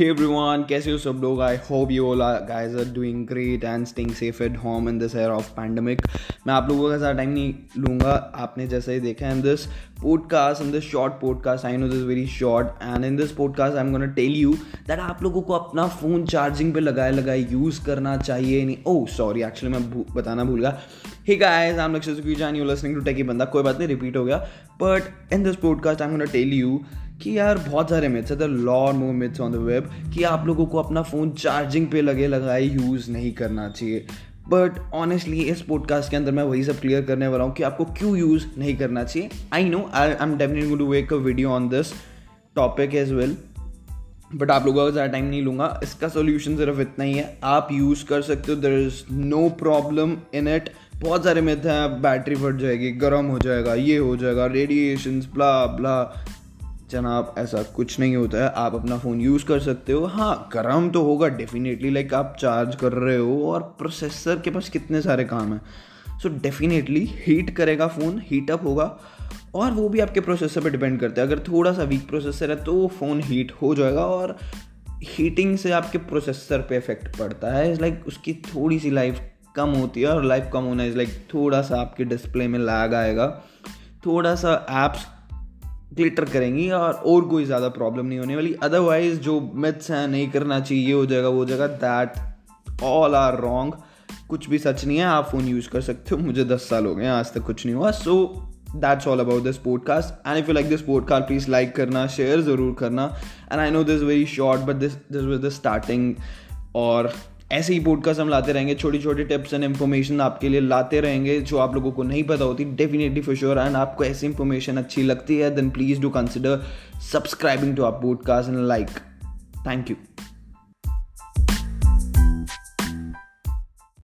Hey everyone, कैसे हो सब लोग? I hope you all guys are doing great and staying safe at home in this era of pandemic. मैं आप लोगों का ज़्यादा टाइम नहीं लूँगा। आपने जैसे ही देखा in this podcast in this short podcast I know this very short and in this podcast I am gonna tell you that आप लोगों को अपना फ़ोन चार्जिंग पे लगाए लगाए यूज़ करना चाहिए। नहीं ओ सॉरी एक्चुअली मैं भू, बताना भूल गया। हे गाइस आई एम लक्ष्य सुखी यू लिसनिंग टू टेकी बंदा कोई बात नहीं रिपीट हो गया। But in this podcast I am gonna tell you कि यार बहुत सारे मिथ्स है। The law more myths on the web कि आप लोगों को अपना फ़ोन चार्जिंग पे लगे लगाए यूज़ नहीं करना चाहिए। बट ऑनेस्टली इस पॉडकास्ट के अंदर मैं वही सब क्लियर करने वाला हूँ कि आपको क्यों यूज़ नहीं करना चाहिए। I know I am definitely to wake a video on this topic as well but आप लोगों का ज़्यादा टाइम नहीं लूँगा। इसका सोल्यूशन सिर्फ़ इतना ही है। आप यूज़ कर सकते हो। There is no problem in it बहुत सारे मिथ हैं। बैटरी फट जाएगी, गर्म हो जाएगा, ये हो जाएगा रेडिएशन ब्ला ब्ला जनाब ऐसा कुछ नहीं होता है। आप अपना फ़ोन यूज़ कर सकते हो। हाँ गर्म तो होगा डेफिनेटली लाइक आप चार्ज कर रहे हो और प्रोसेसर के पास कितने सारे काम हैं। सो डेफिनेटली हीट करेगा फ़ोन हीट अप होगा और वो भी आपके प्रोसेसर पे डिपेंड करता है। अगर थोड़ा सा वीक प्रोसेसर है तो फ़ोन हीट हो जाएगा और हीटिंग से आपके प्रोसेसर पे इफ़ेक्ट पड़ता है। इज़ लाइक like, उसकी थोड़ी सी लाइफ कम होती है और लाइफ कम होना इज़ लाइक like, थोड़ा सा आपके डिस्प्ले में लैग आएगा। थोड़ा सा ऐप्स ग्लिटर करेंगी और और कोई ज़्यादा प्रॉब्लम नहीं होने वाली। अदरवाइज़ जो मिथ्स हैं, नहीं करना चाहिए ये हो जाएगा, वो हो जाएगा दैट ऑल आर रॉन्ग कुछ भी सच नहीं है, आप फ़ोन यूज़ कर सकते हो। मुझे दस साल हो गए आज तक कुछ नहीं हुआ। So that's all about this podcast and if you like this podcast please like करना शेयर ज़रूर करना। And I know this very short but this this was the starting और ऐसे ही पॉडकास्ट हम लाते रहेंगे छोटी छोटी टिप्स एंड इन्फॉर्मेशन आपके लिए लाते रहेंगे, जो आप लोगों को नहीं पता होती डेफिनेटली फॉर श्योर एंड आपको ऐसी इन्फॉर्मेशन अच्छी लगती है then please do consider subscribing to our podcast and like thank you